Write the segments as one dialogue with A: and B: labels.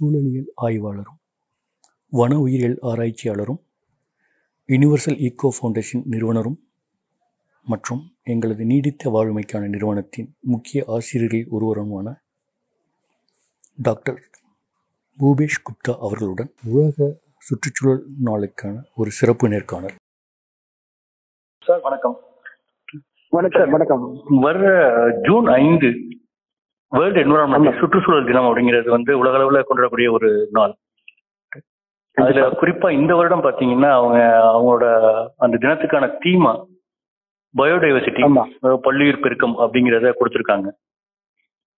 A: சூழலியல் ஆய்வாளரும் வன உயிரியல் ஆராய்ச்சியாளரும் யுனிவர்சல் ஈக்கோ ஃபவுண்டேஷன் நிறுவனரும் மற்றும் எங்களது நீடித்த வாழ்மைக்கான நிறுவனத்தின் முக்கிய ஆசிரியர்களில் ஒருவருமான டாக்டர் பூபேஷ் குப்தா அவர்களுடன் உலக சுற்றுச்சூழல் நாளுக்கான ஒரு சிறப்பு நேர்காணல். சார் வணக்கம்.
B: வணக்கம் வணக்கம்.
A: வர்ற ஜூன் ஐந்து வேர்ல்டு என்வரான்மெண்ட் சுற்றுச்சூழல் தினம் அப்படிங்கிறது வந்து உலக அளவில் கொண்டாடக்கூடிய ஒரு நாள். அதுல குறிப்பா இந்த வருடம் பாத்தீங்கன்னா அவங்க அவங்களோட அந்த தினத்துக்கான தீமா பயோடைவர்சிட்டி பல்லுயிர் பெருக்கம் அப்படிங்கிறத கொடுத்திருக்காங்க.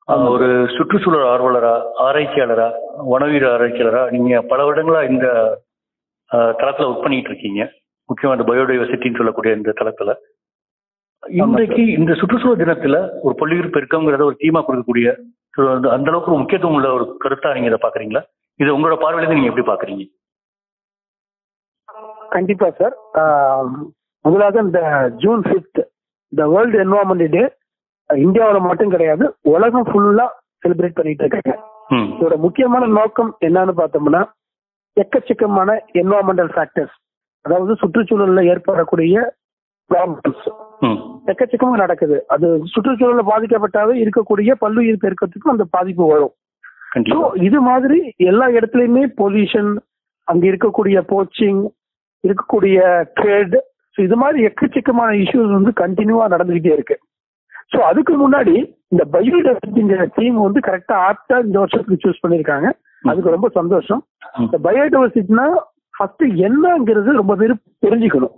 A: ஆஹ் ஒரு சுற்றுச்சூழல் ஆர்வலரா ஆராய்ச்சியாளரா வனவீர ஆராய்ச்சியாளரா நீங்க பல வருடங்களா இந்த தளத்துல ஒர்க் பண்ணிட்டு இருக்கீங்க. முக்கியமா இந்த பயோடைவர்சிட்டின்னு சொல்லக்கூடிய இந்த தளத்துல. இன்றைக்கு இந்த சுற்றுச்சூழல் தினத்துல ஒரு பல்லுயிர் பெருக்கம்ங்கிறத ஒரு தீமா கொடுக்கக்கூடிய அந்த- அளவுக்கு ஒரு முக்கியத்துவம் உள்ள ஒரு கருத்தா நீங்க இதை பாக்குறீங்களா இது உங்களோட பார்வையில நீங்க எப்படி பாக்குறீங்க
B: கண்டிப்பா சார் முதலாவது இந்த ஜூன் ஃபிஃப்த் இந்த வேர்ல்டு என்வரான்மெண்ட் டே இந்தியாவில் மட்டும் கிடையாது உலகம் ஃபுல்லா செலிப்ரேட் பண்ணிட்டு இருக்காங்க. இதோட முக்கியமான நோக்கம் என்னன்னு பார்த்தோம்னா எக்கச்சக்கமான என்வரான்மெண்டல் ஃபேக்டர்ஸ் அதாவது சுற்றுச்சூழல்ல ஏற்படக்கூடிய ப்ராப்ளம்ஸ்
A: ம்
B: எக்கச்சக்கமா நடக்குது. அது சுற்றுச்சூழல்ல பாதிக்கப்பட்டாவே இருக்கக்கூடிய பல்லுயிர் பெருக்கத்துக்கும் அந்த பாதிப்பு வரும். இது மாதிரி எல்லா இடத்துலயுமே பொல்யூஷன் அங்க இருக்கக்கூடிய போச்சிங் இருக்கக்கூடிய ட்ரேட் இது மாதிரி எக்கச்சக்கமான இஷ்யூஸ் வந்து கண்டினியூவா நடந்துகிட்டே இருக்கு. ஸோ அதுக்கு முன்னாடி இந்த பயோடைவர்சிட்டிங்கிற தீம் வந்து கரெக்டா ஆப்டா இந்த வருஷத்துக்கு சூஸ் பண்ணிருக்காங்க அதுக்கு ரொம்ப சந்தோஷம். இந்த பயோடைவர்சிட்டினா ஃபர்ஸ்ட் என்னங்கிறது ரொம்ப பேர் தெரிஞ்சுக்கணும்.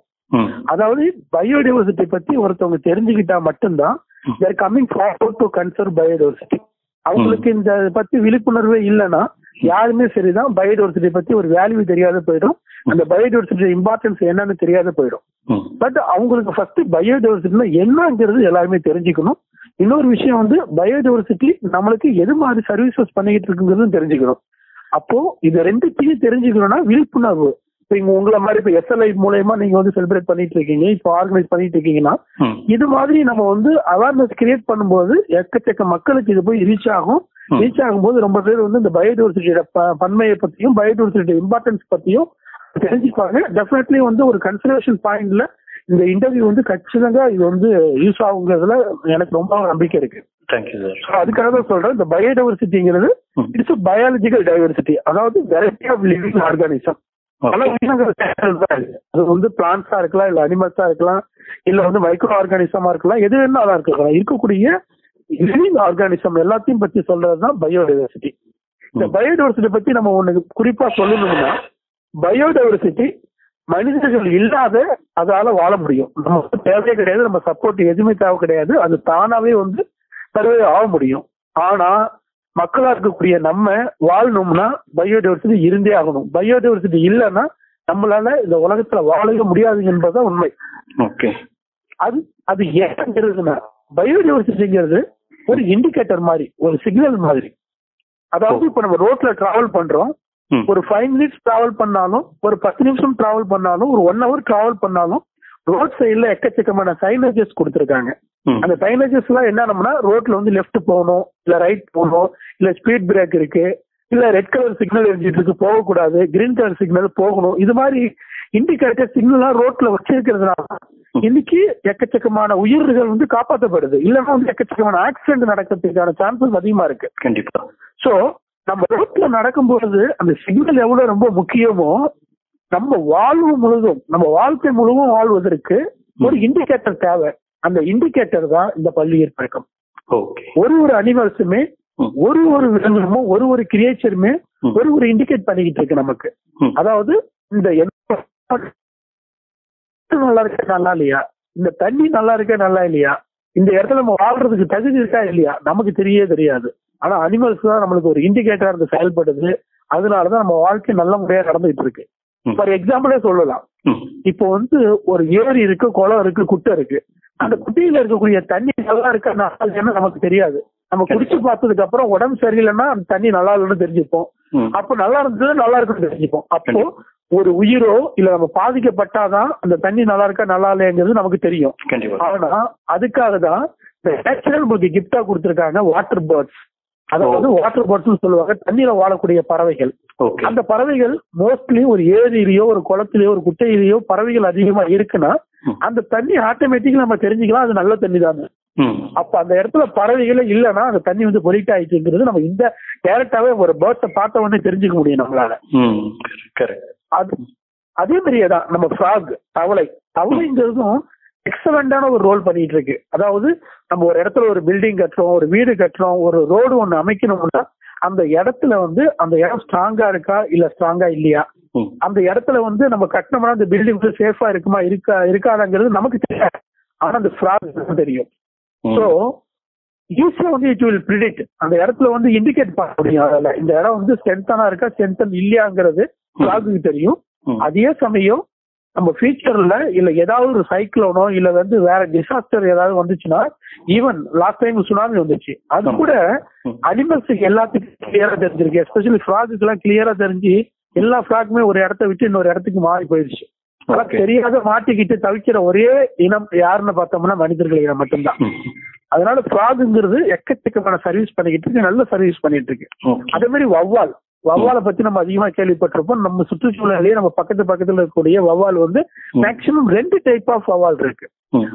B: அதாவது பயோடைவர்சிட்டி பத்தி ஒருத்தவங்க தெரிஞ்சுக்கிட்டா மட்டும்தான். They're coming forward to conserve biodiversity அவங்களுக்கு இந்த பத்தி விழிப்புணர்வே இல்லைன்னா யாருமே சரிதான் பயோடைவர்சிட்டி பத்தி ஒரு வேல்யூ தெரியாத போயிடும். அந்த பயோடைவர்சிட்டி இம்பார்ட்டன்ஸ் என்னன்னு தெரியாத போயிடும். பட் அவங்களுக்கு ஃபர்ஸ்ட் பயோடைவர்சிட்டினா என்னங்கிறது எல்லாருமே தெரிஞ்சுக்கணும். இன்னொரு விஷயம் வந்து பயோடைவர்சிட்டி நம்மளுக்கு எது மாதிரி சர்வீசஸ் பண்ணிக்கிட்டு இருக்குங்கிறதும் தெரிஞ்சுக்கணும். அப்போ இது ரெண்டுத்தையும் தெரிஞ்சுக்கணும்னா விழிப்புணர்வு. இங்க உங்களை மாதிரி இப்போ எஸ்எல்ஐ மூலயமா நீங்க வந்து செலிப்ரேட் பண்ணிட்டு இருக்கீங்க இப்போ ஆர்கனைஸ் பண்ணிட்டு இருக்கீங்கன்னா இது மாதிரி நம்ம வந்து அவேர்னஸ் கிரியேட் பண்ணும்போது எக்கச்சக்க மக்களுக்கு இது போய் ரீச் ஆகும். ரீச் ஆகும்போது ரொம்ப பேர் வந்து இந்த பயோடைவர்சிட்டியோட பன்மையை பத்தியும் பயோடைவர்சிட்டி இம்பார்ட்டன்ஸ் பத்தியும் தெரிஞ்சுப்பாங்க. டெஃபினெட்லி வந்து ஒரு கன்சர்வேஷன் பாயிண்ட்ல இந்த இன்டர்வியூ வந்து கச்சிதங்க இது வந்து யூஸ் ஆகுங்கிறதுல எனக்கு ரொம்ப நம்பிக்கை இருக்கு. அதுக்காக தான் சொல்றேன். இந்த பயோடைவர்சிட்டிங்கிறது. இட்ஸ் பயாலஜிக்கல் டைவர்சிட்டி அதாவது வெரைட்டி ஆஃப் லிவிங் ஆர்கானிசம் பல உயிரினங்கள் தான். அது வந்து பிளான்ஸா இருக்கலாம் இல்ல அனிமல்ஸா இருக்கலாம் இல்ல வந்து மைக்ரோ ஆர்கானிசமா இருக்கலாம் எது வேணாலும் இருக்கலாம். இருக்கக்கூடிய லிவிங் ஆர்கானிசம் எல்லாத்தையும் பத்தி சொல்றதுதான் பயோடைவர்சிட்டி இந்த. பயோடைவர்சிட்டி பத்தி நம்ம ஒண்ணு குறிப்பா சொல்லணும்னா பயோடைவர்சிட்டி மனிதர்கள் இல்லாத அதால வாழ முடியும். நமக்கு தேவையே கிடையாது நம்ம சப்போர்ட் எதுவுமே தேவை கிடையாது. அது தானாவே வந்து சர்வே ஆக முடியும். ஆனா மக்களா இருக்கக்கூடிய நம்ம வாழணும்னா பயோடைவர்சிட்டி இருந்தே ஆகணும். பயோடைவர்சிட்டி இல்லைன்னா நம்மளால இந்த உலகத்துல வாழவே முடியாது என்பதுதான் உண்மை.
A: ஓகே
B: அது அது ஏங்கிறதுனா பயோடைவர்சிட்டிங்கிறது ஒரு இண்டிகேட்டர் மாதிரி ஒரு சிக்னல் மாதிரி. அதாவது இப்ப நம்ம ரோட்ல டிராவல் பண்றோம். ஒரு ஃபைவ் மினிட்ஸ் டிராவல் பண்ணாலும் ஒரு பத்து நிமிஷம் டிராவல் பண்ணாலும் ஒரு ஒன் ஹவர் டிராவல் பண்ணாலும் ரோட் சைடுல எக்கச்சக்கமான சைனேஜஸ் கொடுத்துருக்காங்க. அந்த சைனேஜஸ் எல்லாம் என்னன்னா ரோட்ல வந்து லெஃப்ட் போகணும் இல்ல ரைட் போகணும் இல்ல ஸ்பீட் பிரேக் இருக்கு இல்ல ரெட் கலர் சிக்னல் எரிஞ்சிட்டு இருக்கு போகக்கூடாது கிரீன் கலர் சிக்னல் போகணும். இது மாதிரி இண்டிகேட்டர் சிக்னல்லாம் ரோட்ல வச்சிருக்கிறதுனால இன்னைக்கு எக்கச்சக்கமான உயிர்கள் வந்து காப்பாற்றப்படுது இல்லைன்னா வந்து எக்கச்சக்கமான ஆக்சிடென்ட் நடக்கிறதுக்கான சான்சஸ் அதிகமா இருக்கு.
A: கண்டிப்பா.
B: சோ நம்ம ரோட்ல நடக்கும்பொழுது அந்த சிக்னல் எவ்வளவு ரொம்ப முக்கியமோ நம்ம வாழ்வு முழுதும் நம்ம வாழ்க்கை முழுவதும் வாழ்வதற்கு ஒரு இண்டிகேட்டர் தேவை. அந்த இண்டிகேட்டர் தான் இந்த பள்ளியர் பழக்கம் ஒரு ஒரு அனிமல்ஸுமே
A: ம்.
B: ஒரு ஒரு விலங்குகளும் ஒரு ஒரு கிரியேச்சருமே. ஒரு ஒரு இண்டிகேட் பண்ணிக்கிட்டு இருக்கு நமக்கு. அதாவது இந்த நல்லா இருக்கா நல்லா இல்லையா? இந்த தண்ணி நல்லா இருக்கா நல்லா இல்லையா? இந்த இடத்துல நம்ம வாழ்றதுக்கு தகுதி இருக்கா இல்லையா? நமக்கு தெரியவே தெரியாது. ஆனா அனிமல்ஸ் தான் நம்மளுக்கு ஒரு இண்டிகேட்டரா இருந்து செயல்படுது. அதனாலதான் நம்ம வாழ்க்கை நல்ல முறையா நடந்துட்டு இருக்கு. ஃபார் எக்ஸாம்பிளே சொல்லலாம். இப்போ வந்து ஒரு ஏரி இருக்கு குளம் இருக்கு குட்டை இருக்கு. அந்த குட்டையில இருக்கக்கூடிய தண்ணி நல்லா இருக்கா நல்லா இல்லையான்னு நமக்கு தெரியாது. நம்ம குடிச்சு பார்த்ததுக்கு அப்புறம் உடம்பு சரியில்லைன்னா அந்த தண்ணி நல்லா இல்லைன்னு தெரிஞ்சுப்போம். அப்போ நல்லா இருந்தது நல்லா இருக்குன்னு தெரிஞ்சுப்போம். அப்போ ஒரு உயிரோ இல்ல நம்ம பாதிக்கப்பட்டாதான் அந்த தண்ணி நல்லா இருக்கா நல்லா இல்லைங்கிறது நமக்கு தெரியும். ஆனா அதுக்காக தான் இந்த நேச்சுரல் உங்களுக்கு கிஃப்டா கொடுத்துருக்காங்க வாட்டர் பேர்ட்ஸ் அதாவது வாட்டர் பாட்டில் சொல்லுவாங்க. தண்ணீர வாழக்கூடிய பறவைகள். அந்த பறவைகள் மோஸ்ட்லி ஒரு ஏரியிலயோ ஒரு குளத்திலயோ ஒரு குட்டையிலயோ பறவைகள் அதிகமா இருக்குன்னா. அந்த தண்ணி ஆட்டோமேட்டிக்கா நம்ம தெரிஞ்சுக்கலாம் அது நல்ல தண்ணி தானே அப்ப அந்த இடத்துல பறவைகளே இல்லைன்னா அந்த தண்ணி வந்து பொலிட் ஆயிடுச்சுங்கிறது நம்ம இந்த டேரக்டாவே ஒரு பேர்ட்ஸை பார்த்த உடனே தெரிஞ்சுக்க முடியும் நம்மளால. அது அதே மாதிரியே தான் நம்ம ஃப்ராக் தவளை. தவளைங்கிறதும் எக்ஸலண்டான ஒரு ரோல் பண்ணிட்டு இருக்கு. அதாவது நம்ம ஒரு இடத்துல ஒரு பில்டிங் கட்டுறோம் ஒரு வீடு கட்டுறோம் ஒரு ரோடு ஒண்ணு அமைக்கணும்னா அந்த இடத்துல வந்து அந்த இடம் ஸ்ட்ராங்கா இருக்கா இல்ல ஸ்ட்ராங்கா இல்லையா? அந்த இடத்துல வந்து நம்ம கட்டினோம்னா அந்த பில்டிங் வந்து சேஃபா இருக்குமா இருக்கா இருக்காதாங்கிறது நமக்கு தெரியாது. ஆனா அந்த ஃப்ராக் தெரியும். ஸோ ஈஸியா வந்து இட் வில் ப்ரிடிக்ட் அந்த இடத்துல வந்து இண்டிகேட் பண்ண முடியும். அதில் இந்த இடம் வந்து ஸ்ட்ரென்த்தனா இருக்கா ஸ்ட்ரென்த்தன் இல்லையாங்கிறது ஃப்ராகுக்கு தெரியும். அதே சமயம் நம்ம ஃபியூச்சர்ல இல்ல ஏதாவது ஒரு சைக்ளோனோ இல்ல வந்து வேற டிசாஸ்டர் ஏதாவது வந்துச்சுன்னா ஈவன் லாஸ்ட் டைம் சுனாமி வந்துச்சு. அது. கூட. அனிமல்ஸுக்கு எல்லாத்துக்கும் கிளியரா தெரிஞ்சிருக்கு. எஸ்பெஷலி ஃப்ராகுக்கு எல்லாம் கிளியரா தெரிஞ்சு எல்லா ஃப்ராக்குமே ஒரு இடத்த விட்டு இன்னொரு இடத்துக்கு மாறி போயிடுச்சு.
A: Okay.
B: தெரியாத மாட்டிக்கிட்டு தவிக்கிற ஒரே இனம் யாருன்னு பார்த்தோம்னா மனிதர்கள் இனம் மட்டும்தான். அதனால ஃப்ராகுங்கிறது எக்கச்சக்கமான சர்வீஸ் பண்ணிக்கிட்டு இருக்கு நல்ல சர்வீஸ் பண்ணிட்டு இருக்கு. அதே மாதிரி வவ்வால் வவ்வாலை பத்தி நம்ம அதிகமா கேள்விப்பட்டிருப்போம். நம்ம சுற்றுச்சூழலையே நம்ம பக்கத்து பக்கத்துல இருக்கக்கூடிய வவ்வால் வந்து. மேக்சிமம் ரெண்டு டைப் ஆஃப் வவ்வால் இருக்கு.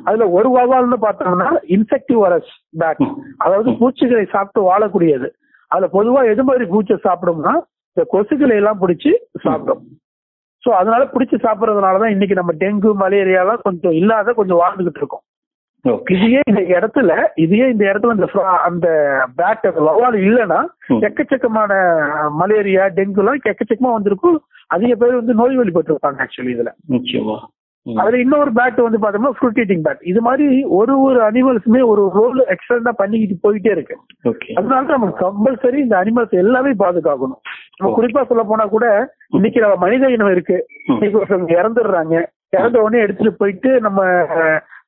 B: அதுல ஒரு வவ்வால்னு பார்த்தோம்னா இன்செக்டிவரஸ்
A: ம்.
B: அதாவது பூச்சிகளை சாப்பிட்டு வாழக்கூடியது. அதுல பொதுவா எது மாதிரி பூச்சை சாப்பிடும்னா இந்த கொசுக்களை எல்லாம் பிடிச்சி சாப்பிடும். சோ அதனால பிடிச்சி சாப்பிடறதுனாலதான் இன்னைக்கு நம்ம டெங்கு மலேரியா எல்லாம் கொஞ்சம் இல்லாத கொஞ்சம் வாழ்ந்துகிட்டு இருக்கோம். இதையே இந்த இடத்துல இதையே இந்த இடத்துல இந்த அந்த பேட் அந்த வவால் இல்லைன்னா. எக்கச்சக்கமான மலேரியா டெங்கு எல்லாம் எக்கச்சக்கமா வந்திருக்கும். அதிக பேர் வந்து நோய் வெளிப்பட்டிருப்பாங்க ஆக்சுவலி இதுல.
A: நிச்சயமா.
B: அதுல இன்னொரு பேட் வந்து பார்த்தோம்னா ஃப்ரூட் ஈட்டிங் பேட் இது மாதிரி ஒரு ஒரு அனிமல்ஸுமே ஒரு ரோல் எக்ஸ்டெண்டா பண்ணிக்கிட்டு போயிட்டே இருக்கு. அதனால நம்ம கம்பல்சரி இந்த அனிமல்ஸ் எல்லாமே பாதுகாக்கணும். நம்ம. குறிப்பா சொல்ல போனா கூட இன்னைக்கு நம்ம மனித இனம் இருக்கு. இன்னைக்கு ஒருத்தவங்க இறந்துடுறாங்க. இறந்த உடனே எடுத்துட்டு போயிட்டு நம்ம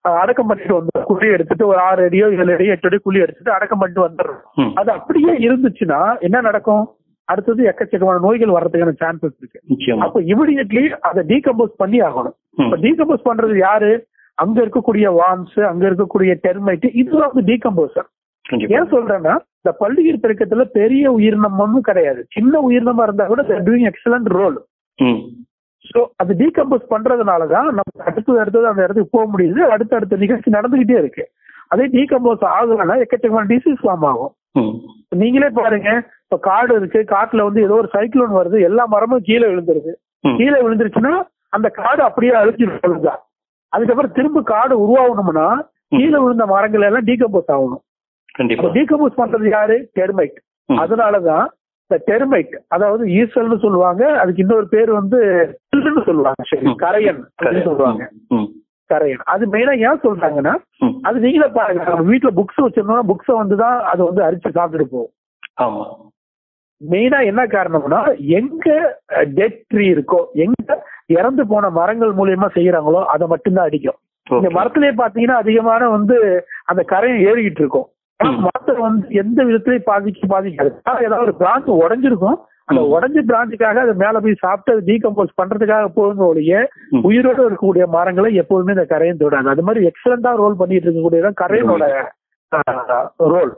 B: அடக்கம் பண்ணிட்டு வந்துடுறோம். குழி எடுத்துட்டு ஒரு ஆறு அடியோ ஏழு அடியோ எட்டு அடி குழி எடுத்துட்டு அடக்கம் பண்ணிட்டு வந்துடுறோம். அது அப்படியே இருந்துச்சுன்னா என்ன நடக்கும்? அடுத்தது எக்கச்சக்கமான நோய்கள் வர்றதுக்கான சான்சஸ் இருக்கு. அப்ப இமிடியட்லி அதை டீகம்போஸ் பண்ணி ஆகணும். இப்ப டீகம்போஸ் பண்றது யாரு? அங்க இருக்கக்கூடிய வார்ம்ஸ் அங்க இருக்கக்கூடிய டெர்மைட் இதுதான் வந்து டீகம்போசர் ஏன் சொல்றேன்னா இந்த பள்ளியீர் பெருக்கத்துல பெரிய உயிரினமும் கிடையாது. சின்ன உயிரினமா இருந்தா கூட டூயிங் எக்ஸலண்ட் ரோல் ஸோ அது டீகம்போஸ் பண்றதுனாலதான் நம்ம அடுத்தது அடுத்தது அந்த இடத்துக்கு போக முடியுது. அடுத்த அடுத்த நிகழ்ச்சி நடந்துகிட்டே இருக்கு. அதே டீகம்போஸ் ஆகலைன்னா எக்கச்சக்கமான டிசீஸ் ஃபார்ம் ஆகும்.
A: ம்
B: நீங்களே பாருங்க இப்ப காடு இருக்கு காட்டுல வந்து ஏதோ ஒரு சைக்ளோன் வருது எல்லா மரமும் கீழே விழுந்துருது.
A: ம்.
B: கீழே விழுந்துருச்சுன்னா அந்த காடு அப்படியே அழிஞ்சிருக்கா அதுக்கப்புறம் திரும்ப காடு உருவாகணும்னா கீழே விழுந்த மரங்கள் எல்லாம் டீகம்போஸ் ஆகணும். டீகம்போஸ் பண்றது யாரு? டெர்மைட். அதனாலதான் இந்த டெர்மைட் அதாவது ஈசல்னு சொல்லுவாங்க அதுக்கு இன்னொரு பேர் வந்து சொல்லுவாங்க சரி. கரையன் சொல்லுவாங்க. கரையன். அது மெயினா ஏன் சொல்றாங்கன்னா அது நீங்களே பாருங்க நம்ம வீட்டுல புக்ஸ் வச்சிருந்தோம்னா புக்ஸை வந்து தான் அது வந்து அரிச்சு சாப்பிட்டுட்டு போகும். மெயினா என்ன காரணம்னா எங்க டெட் ட்ரீ இருக்கோ எங்க இறந்து போன மரங்கள் மூலியமா செய்யறாங்களோ அதை மட்டும்தான் அடிக்கும். இந்த மரத்திலே பாத்தீங்கன்னா அதிகமான வந்து அந்த கரையை ஏறிக்கிட்டு இருக்கும். மரத்தை வந்து எந்த விதத்திலையும் பாதிக்க பாதிக்காது. ஏதாவது ஒரு பிரான்ச் உடைஞ்சிருக்கும். அந்த. உடஞ்ச பிரான்ச்சுக்காக அது மேல போய் சாப்பிட்டு அது டீகம்போஸ் பண்றதுக்காக போகுங்க ஒழிய. உயிரோட இருக்கக்கூடிய மரங்களை எப்போதுமே இந்த கரையும் தொடாது. அது மாதிரி எக்ஸலண்டா ரோல் பண்ணிட்டு இருக்கக்கூடியதான் கரையனோட ரோல்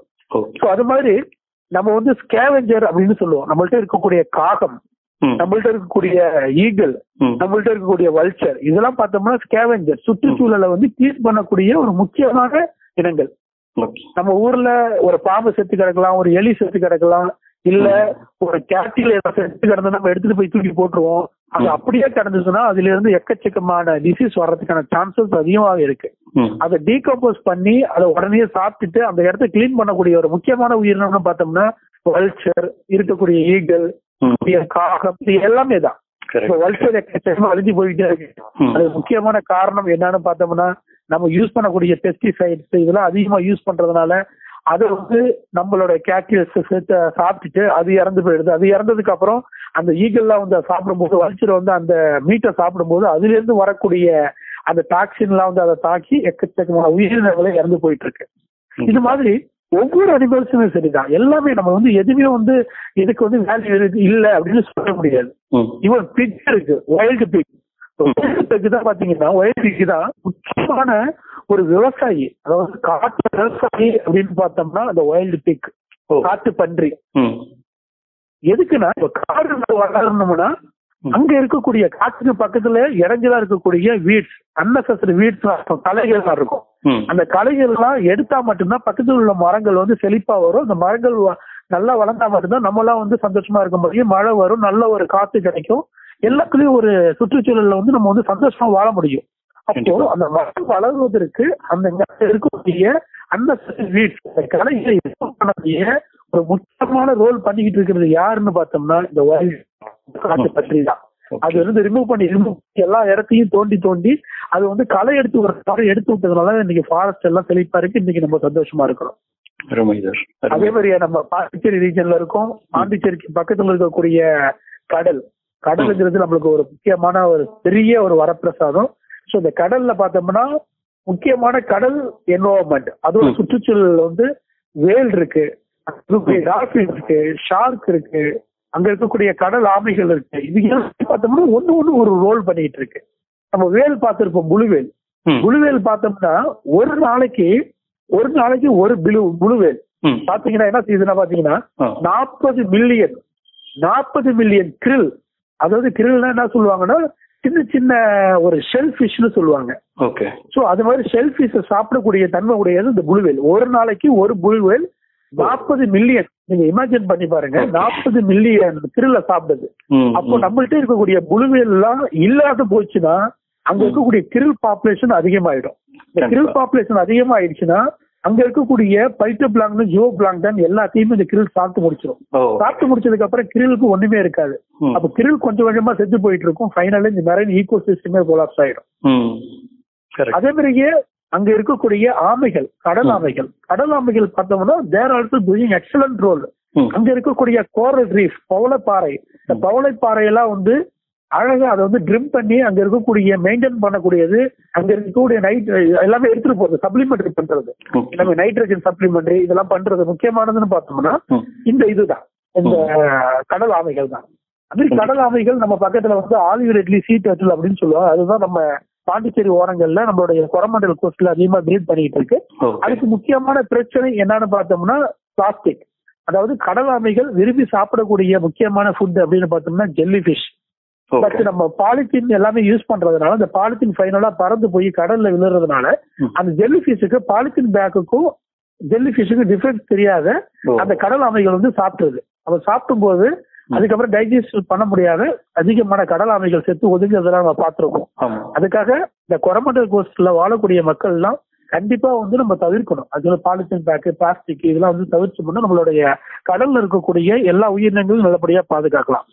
B: ஸோ அது மாதிரி நம்ம வந்து ஸ்கேவெஞ்சர் அப்படின்னு சொல்லுவோம். நம்மள்ட்ட இருக்கக்கூடிய காகம். நம்மள்ட்ட இருக்கக்கூடிய ஈகிள் நம்மள்ட்ட இருக்கக்கூடிய வல்ச்சர் இதெல்லாம் பார்த்தோம்னா ஸ்கேவெஞ்சர் சுற்றுச்சூழலை வந்து க்ளீன் பண்ணக்கூடிய ஒரு முக்கியமான இனங்கள். நம்ம ஊர்ல ஒரு பாம்பு செத்து கிடக்கலாம் ஒரு எலி செத்து கிடக்கலாம் இல்ல ஒரு கேட்டில் ஏதாவது செத்து கிடந்தா நம்ம எடுத்துட்டு போய் தூக்கி போட்டுருவோம். அது. அப்படியே கிடந்துச்சுன்னா அதுல இருந்து எக்கச்சக்கமான டிசீஸ் வர்றதுக்கான சான்சஸ் அதிகமாக இருக்கு. அதை டீகம்போஸ் பண்ணி அதை உடனே சாப்பிட்டுட்டு அந்த இடத்த க்ளீன் பண்ணக்கூடிய ஒரு முக்கியமான உயிரினம்னு பார்த்தோம்னா வல்ச்சர் இருக்கக்கூடிய ஈகிள்
A: ம்.
B: காகம் இது எல்லாமே தான். வல்ச்சர் எக்கச்சக்கமா அழிஞ்சு போயிட்டே இருக்கு. அது முக்கியமான காரணம் என்னன்னு பார்த்தோம்னா நம்ம யூஸ் பண்ணக்கூடிய பெஸ்டிசைட்ஸ் இதெல்லாம் அதிகமா யூஸ் பண்றதுனால அதை வந்து நம்மளோட கேட்டில்ஸ் சாப்பிட்டுட்டு அது இறந்து போயிடுது. அது இறந்ததுக்கு அப்புறம் அந்த ஈகல்லாம் வந்து சாப்பிடும்போது வல்ச்சர் வந்து அந்த மீட்டை சாப்பிடும்போது அதுல இருந்து வரக்கூடிய அந்த டாக்ஸின்லாம் வந்து அதை தாக்கி எக்கச்சக்கமான உயிரினங்களே இறந்து போயிட்டு இருக்கு. இது மாதிரி ஒவ்வொரு அனிமல்ஸுமே சரிதான். எல்லாமே நம்ம வந்து எதுவுமே வந்து இதுக்கு வந்து வேல்யூ இல்ல அப்படின்னு சொல்ல முடியாது. இவன் பிக் இருக்கு. வைல்டு பிக் வைல்டு பிக் தான் பாத்தீங்கன்னா வைல்டு பிக் தான் முக்கியமான ஒரு விவசாயி அதாவது காட்டு விவசாயி அப்படின்னு பார்த்தோம்னா அந்த வைல்டு பிக். காட்டு பன்றி. எதுக்குன்னா இப்ப காடு வளரணும்னா. அங்க இருக்கக்கூடிய காட்டுக்கு பக்கத்துல இடைஞ்சலா இருக்கக்கூடிய வீட்ஸ் அன்னசரி வீட்ஸ் இருக்கும் கலைகள் இருக்கும். அந்த கலைகள் எல்லாம் எடுத்தா மட்டும்தான் பக்கத்துல உள்ள மரங்கள் வந்து செழிப்பா வரும். அந்த மரங்கள் நல்லா வளர்ந்தா மட்டும்தான் நம்மளாம் வந்து சந்தோஷமா இருக்க முடியும். மழை வரும் நல்ல ஒரு காத்து கிடைக்கும். எல்லாத்துலயும் ஒரு சுற்றுச்சூழல்ல வந்து நம்ம வந்து சந்தோஷமா வாழ முடியும். அப்போ. அந்த மரம் வளர்வதற்கு அந்த இருக்கக்கூடிய அந்த வீட்ஸ் கலைகளை பண்ணக்கூடிய ஒரு முக்கியமான ரோல் பண்ணிக்கிட்டு இருக்கிறது யாருன்னு பார்த்தோம்னா இந்த வைல்ட் காட்டு தான் அது வந்து ரிமூவ் பண்ணி ரிமூவ் எல்லா இடத்தையும் தோண்டி தோண்டி அது வந்து களை எடுத்து தடவை எடுத்து விட்டதுனால இன்னைக்கு ஃபாரஸ்ட் எல்லாம் செழிப்பா இருக்கு. இன்னைக்கு நம்ம சந்தோஷமா இருக்கிறோம். அதே. மாதிரி நம்ம பாண்டிச்சேரி ரீஜன்ல இருக்கோம். பாண்டிச்சேரிக்கு பக்கத்துல இருக்கக்கூடிய கடல் கடலுங்கிறது நம்மளுக்கு ஒரு முக்கியமான ஒரு பெரிய ஒரு வரப்பிரசாதம். ஸோ இந்த கடல்ல பார்த்தோம்னா முக்கியமான கடல் என்வரன்மெண்ட் அதோட. சுற்றுச்சூழல் வந்து வேல் இருக்கு. டால்பின் இருக்கு ஷார்க் இருக்கு. அங்க இருக்கக்கூடிய கடல் ஆமைகள் இருக்கு. இது எல்லாத்தையும் பார்த்தோம்னா ஒண்ணு ஒண்ணு ஒரு ரோல் பண்ணிட்டு இருக்கு. நம்ம வேல் பார்த்திருப்போம் முழுவேல். முழுவேல் பார்த்தோம்னா ஒரு நாளைக்கு ஒரு நாளைக்கு ஒரு பிளு முழுவேல். பாத்தீங்கன்னா என்ன சீசனா பாத்தீங்கன்னா. நாற்பது மில்லியன் நாற்பது மில்லியன் கிரில் அதாவது கிரில்னா என்ன சொல்லுவாங்கன்னா சின்ன சின்ன ஒரு ஷெல் ஃபிஷ்னு சொல்லுவாங்க.
A: ஓகே.
B: சோ அது மாதிரி ஷெல் ஃபிஷ் சாப்பிடக்கூடிய தன்மை உடையது இந்த புழுவேல் ஒரு நாளைக்கு ஒரு புழுவேல் நாற்பது மில்லியன் நீங்க இமேஜின் பண்ணி பாருங்க. நாற்பது மில்லியன் கிரில்ல சாப்பிடுது அப்போ. நம்மள்ட்ட இருக்கக்கூடிய புழுவேல் எல்லாம் இல்லாத போச்சுன்னா அங்க இருக்கக்கூடிய கிரில் பாப்புலேஷன் அதிகமாயிடும். இந்த கிரில். பாப்புலேஷன் அதிகமாயிடுச்சுன்னா அங்க இருக்கக்கூடிய பைட்டோ பிளாங்க் ஜியோ பிளாங்க் எல்லாத்தையுமே இந்த கிரில் சாப்பிட்டு முடிச்சிடும் சாப்பிட்டு முடிச்சதுக்கு அப்புறம் கிரிலுக்கு ஒண்ணுமே இருக்காது. அப்ப கிரில் கொஞ்சம் கொஞ்சமா செத்து போயிட்டு இருக்கும். ஃபைனலி இந்த மெரைன் ஈகோ சிஸ்டமே கொலாப்ஸ் ஆயிடும். அதே மாதிரியே அங்க இருக்கக்கூடிய ஆமைகள் கடல். ஆமைகள். கடல் ஆமைகள் பார்த்தோம்னா they also doing excellent role அங்க இருக்கக்கூடிய கோரல் ரீஃப் பவளப்பாறை. இந்த பவளப்பாறை எல்லாம் வந்து அழகா அதை வந்து ட்ரிம் பண்ணி அங்க இருக்கக்கூடிய மெயின்டைன் பண்ணக்கூடியது அங்க இருக்கக்கூடிய நைட் எல்லாமே எடுத்துட்டு போகுது சப்ளிமெண்டரி பண்றது. எல்லாமே நைட்ரஜன் சப்ளிமெண்டரி இதெல்லாம் பண்றது முக்கியமானதுன்னு பார்த்தோம்னா. இந்த இதுதான். இந்த கடல் ஆமைகள் தான். அது கடல் ஆமைகள் நம்ம பக்கத்துல வந்து ஆலிவர் இட்லி சீ டர்ட்டில் அப்படின்னு சொல்லுவாங்க. அதுதான் நம்ம பாண்டிச்சேரி ஓரங்கள்ல நம்மளுடைய கொரமண்டல் கோஸ்ட்ல அதிகமா பிரீட் பண்ணிட்டு இருக்கு. அதுக்கு முக்கியமான பிரச்சனை என்னன்னு பார்த்தோம்னா பிளாஸ்டிக் அதாவது கடல் ஆமைகள் விரும்பி சாப்பிடக்கூடிய முக்கியமான ஃபுட் அப்படின்னு பார்த்தோம்னா ஜெல்லி ஃபிஷ் பட். நம்ம பாலித்தீன் எல்லாமே யூஸ் பண்றதுனால அந்த பாலித்தீன் ஃபைனலா பறந்து போய் கடல்ல விழுறதுனால. அந்த ஜெல்லி ஃபிஷ்ஷுக்கு பாலித்தீன் பேக்குக்கும் ஜெல்லி ஃபிஷ்ஷுக்கும் டிஃபரன்ஸ் தெரியாத. அந்த கடல் ஆமைகள் வந்து சாப்பிட்டுருது அப்ப சாப்பிடும் போது அதுக்கப்புறம் டைஜஸ்ட் பண்ண முடியாத. அதிகமான கடல் ஆமைகள் செத்து ஒதுங்கிறதெல்லாம் நம்ம பார்த்திருக்கோம் அதுக்காக இந்த கொரமண்டல் கோஸ்ட்ல வாழக்கூடிய மக்கள் எல்லாம் கண்டிப்பா வந்து நம்ம தவிர்க்கணும். அது பாலித்தீன் பேக்கு பிளாஸ்டிக் இதெல்லாம் வந்து தவிர்த்தோம்னா நம்மளுடைய கடல்ல இருக்கக்கூடிய எல்லா உயிரினங்களும் நல்லபடியா பாதுகாக்கலாம்.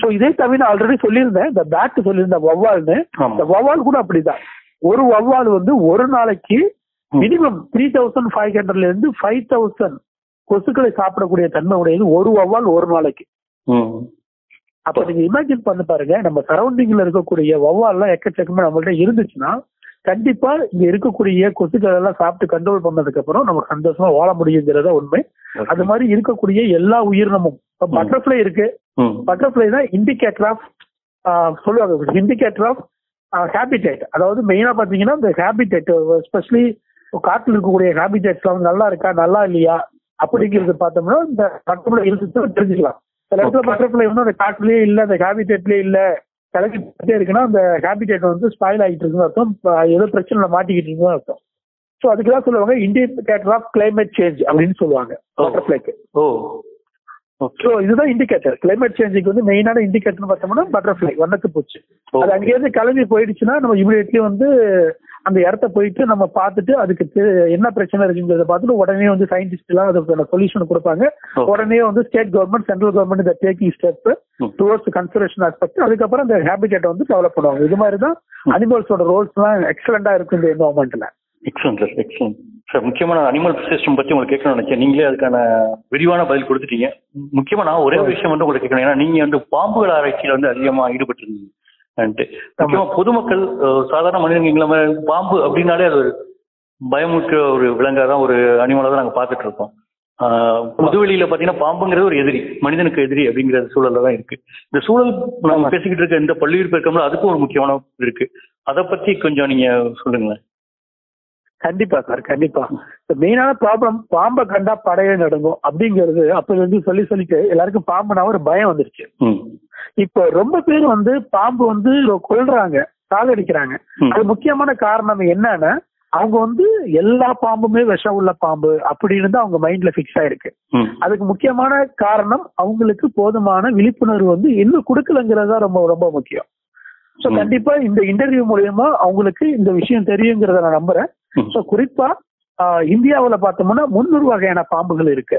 B: சோ இதே தவிர ஆல்ரெடி சொல்லியிருந்தேன். இந்த பேட் சொல்லியிருந்தேன் வவ்வால்னு. இந்த வவ்வால் கூட அப்படிதான். ஒரு வவ்வால் வந்து ஒரு நாளைக்கு. மினிமம் த்ரீ தௌசண்ட் ஃபைவ் ஹண்ட்ரட்ல இருந்து ஃபைவ் தௌசண்ட் கொசுக்களை சாப்பிடக்கூடிய தன்மை உடையது ஒரு வவ்வால் ஒரு நாளைக்கு. அப்ப நீங்க இமேஜின் பண்ணி பாருங்க நம்ம சரௌண்டிங்ல இருக்கக்கூடிய வவ்வால்லாம் எக்கச்சக்கமா நம்மள்ட்ட இருந்துச்சுன்னா கண்டிப்பா இங்க இருக்கக்கூடிய கொசுக்கள் எல்லாம் சாப்பிட்டு கண்ட்ரோல் பண்ணதுக்கு அப்புறம் நம்ம சந்தோஷமா வாழ முடியுங்கிறத உண்மை. அது மாதிரி இருக்கக்கூடிய எல்லா உயிரினமும். பட்டர்ஃபிளை இருக்கு. பட்டர்ஃபிளை தான் இண்டிகேட்டர் ஆஃப் சொல்லுவாங்க இண்டிகேட்டர் ஆஃப் ஹேபிடேட் அதாவது மெயினா பாத்தீங்கன்னா இந்த ஹேபிடேட் எஸ்பெஷலி காட்டுல இருக்கக்கூடிய ஹேபிடேட்ஸ் வந்து நல்லா இருக்கா நல்லா இல்லையா அப்படிங்கிறது பார்த்தோம்னா இந்த பட்டர்ஃபிளை இருந்துச்சுன்னா தெரிஞ்சுக்கலாம். சில இடத்துல. பட்டர்ஃபிளை வந்து அந்த காட்டுலயே இல்ல அந்த ஹேபிடேட்லயே இல்ல. கிளம்பிட்டே இருக்குன்னா அந்த ஹேபிடேட் வந்து ஸ்பாயில் ஆகிட்டு இருக்குன்னு அர்த்தம். ஏதோ பிரச்சனைல மாட்டிக்கிட்டு இருக்குன்னு அர்த்தம். ஸோ அதுக்கு தான் சொல்லுவாங்க இண்டிகேட்டர் ஆஃப் கிளைமேட் சேஞ்ச் அப்படின்னு சொல்லுவாங்க
A: Oh.
B: பட்டர்ஃபிளைக்கு ஸோ இதுதான் இண்டிகேட்டர் கிளைமேட் சேஞ்சுக்கு வந்து மெயினான இண்டிகேட்டர் பார்த்தோம்னா பட்டர்ஃபிளை வண்ணத்து பூச்சி. அது. அங்கேயிருந்து கிளம்பி போயிடுச்சுன்னா நம்ம இமீடியட்லி வந்து அந்த இடத்த போயிட்டு நம்ம பார்த்துட்டு அதுக்கு என்ன பிரச்சனை இருக்குங்கிறத பார்த்துட்டு உடனே வந்து சயின்டிஸ்ட் எல்லாம் அதுக்கான சொல்யூஷன் கொடுப்பாங்க. உடனே வந்து ஸ்டேட் கவர்மெண்ட் சென்ட்ரல் கவர்மெண்ட் இந்த taking step. Towards conservation aspect அதுக்கப்புறம் இந்த ஹேபிடேட்டை வந்து டெவலப் பண்ணுவாங்க. இது மாதிரி தான் அனிமல்ஸோட ரோல்ஸ் எல்லாம் எக்ஸலண்டா இருக்கு இந்த என்வரன்மெண்ட்ல
A: எக்ஸலன்ட் சார் எக்ஸலன்ட் சார் முக்கியமான அனிமல் சிஸ்டம் பத்தி உங்களுக்கு கேட்கணும்னு நினைச்சேன். நீங்களே அதுக்கான விரிவான பதில் கொடுத்துட்டீங்க. முக்கியமா நான் ஒரே விஷயம் வந்து உங்களுக்கு கேட்கணும். ஏன்னா நீங்க வந்து பாம்புகள் ஆராய்ச்சியில வந்து அதிகமா ஈடுபட்டிருந்தீங்க. முக்கியமா பொதுமக்கள் சாதாரண மனிதங்கள மாதிரி பாம்பு அப்படின்னாலே அது ஒரு பயமுற்ற ஒரு விலங்கா தான் ஒரு அனிமலா தான் நாங்க பார்த்துட்டு இருக்கோம். ஆஹ், பொதுவெளியில பாத்தீங்கன்னா பாம்புங்கிறது ஒரு எதிரி மனிதனுக்கு எதிரி அப்படிங்கிற சூழல்ல தான் இருக்கு. இந்த சூழல் நம்ம பேசிக்கிட்டு இருக்க இந்த பல்லுயிர் பெருக்கம்ல அதுக்கும் ஒரு முக்கியமான இருக்கு. அதை பத்தி கொஞ்சம் நீங்க சொல்லுங்களேன்.
B: கண்டிப்பா சார் கண்டிப்பா. மெயினான ப்ராப்ளம் பாம்பை கண்டா படையே நடுங்கும் அப்படிங்கிறது அப்ப இருந்து சொல்லி சொல்லிட்டு எல்லாருக்கும் பாம்புனா ஒரு பயம் வந்துருச்சு. இப்போ ரொம்ப பேர் வந்து பாம்பு வந்து கொல்றாங்க சாகடிக்கிறாங்க. அது முக்கியமான காரணம் என்னன்னா அவங்க வந்து எல்லா பாம்புமே விஷம் உள்ள பாம்பு அப்படின்னு தான் அவங்க மைண்ட்ல ஃபிக்ஸ் ஆயிருக்கு. அதுக்கு முக்கியமான காரணம் அவங்களுக்கு போதுமான விழிப்புணர்வு வந்து இன்னும் கொடுக்கலங்கிறது தான் ரொம்ப ரொம்ப முக்கியம். சோ. கண்டிப்பா இந்த இன்டர்வியூ மூலியமா அவங்களுக்கு இந்த விஷயம் தெரியுங்கிறத நான் நம்புறேன். சோ குறிப்பா இந்தியாவுல பார்த்தோம்னா முன்னூறு வகையான பாம்புகள் இருக்கு.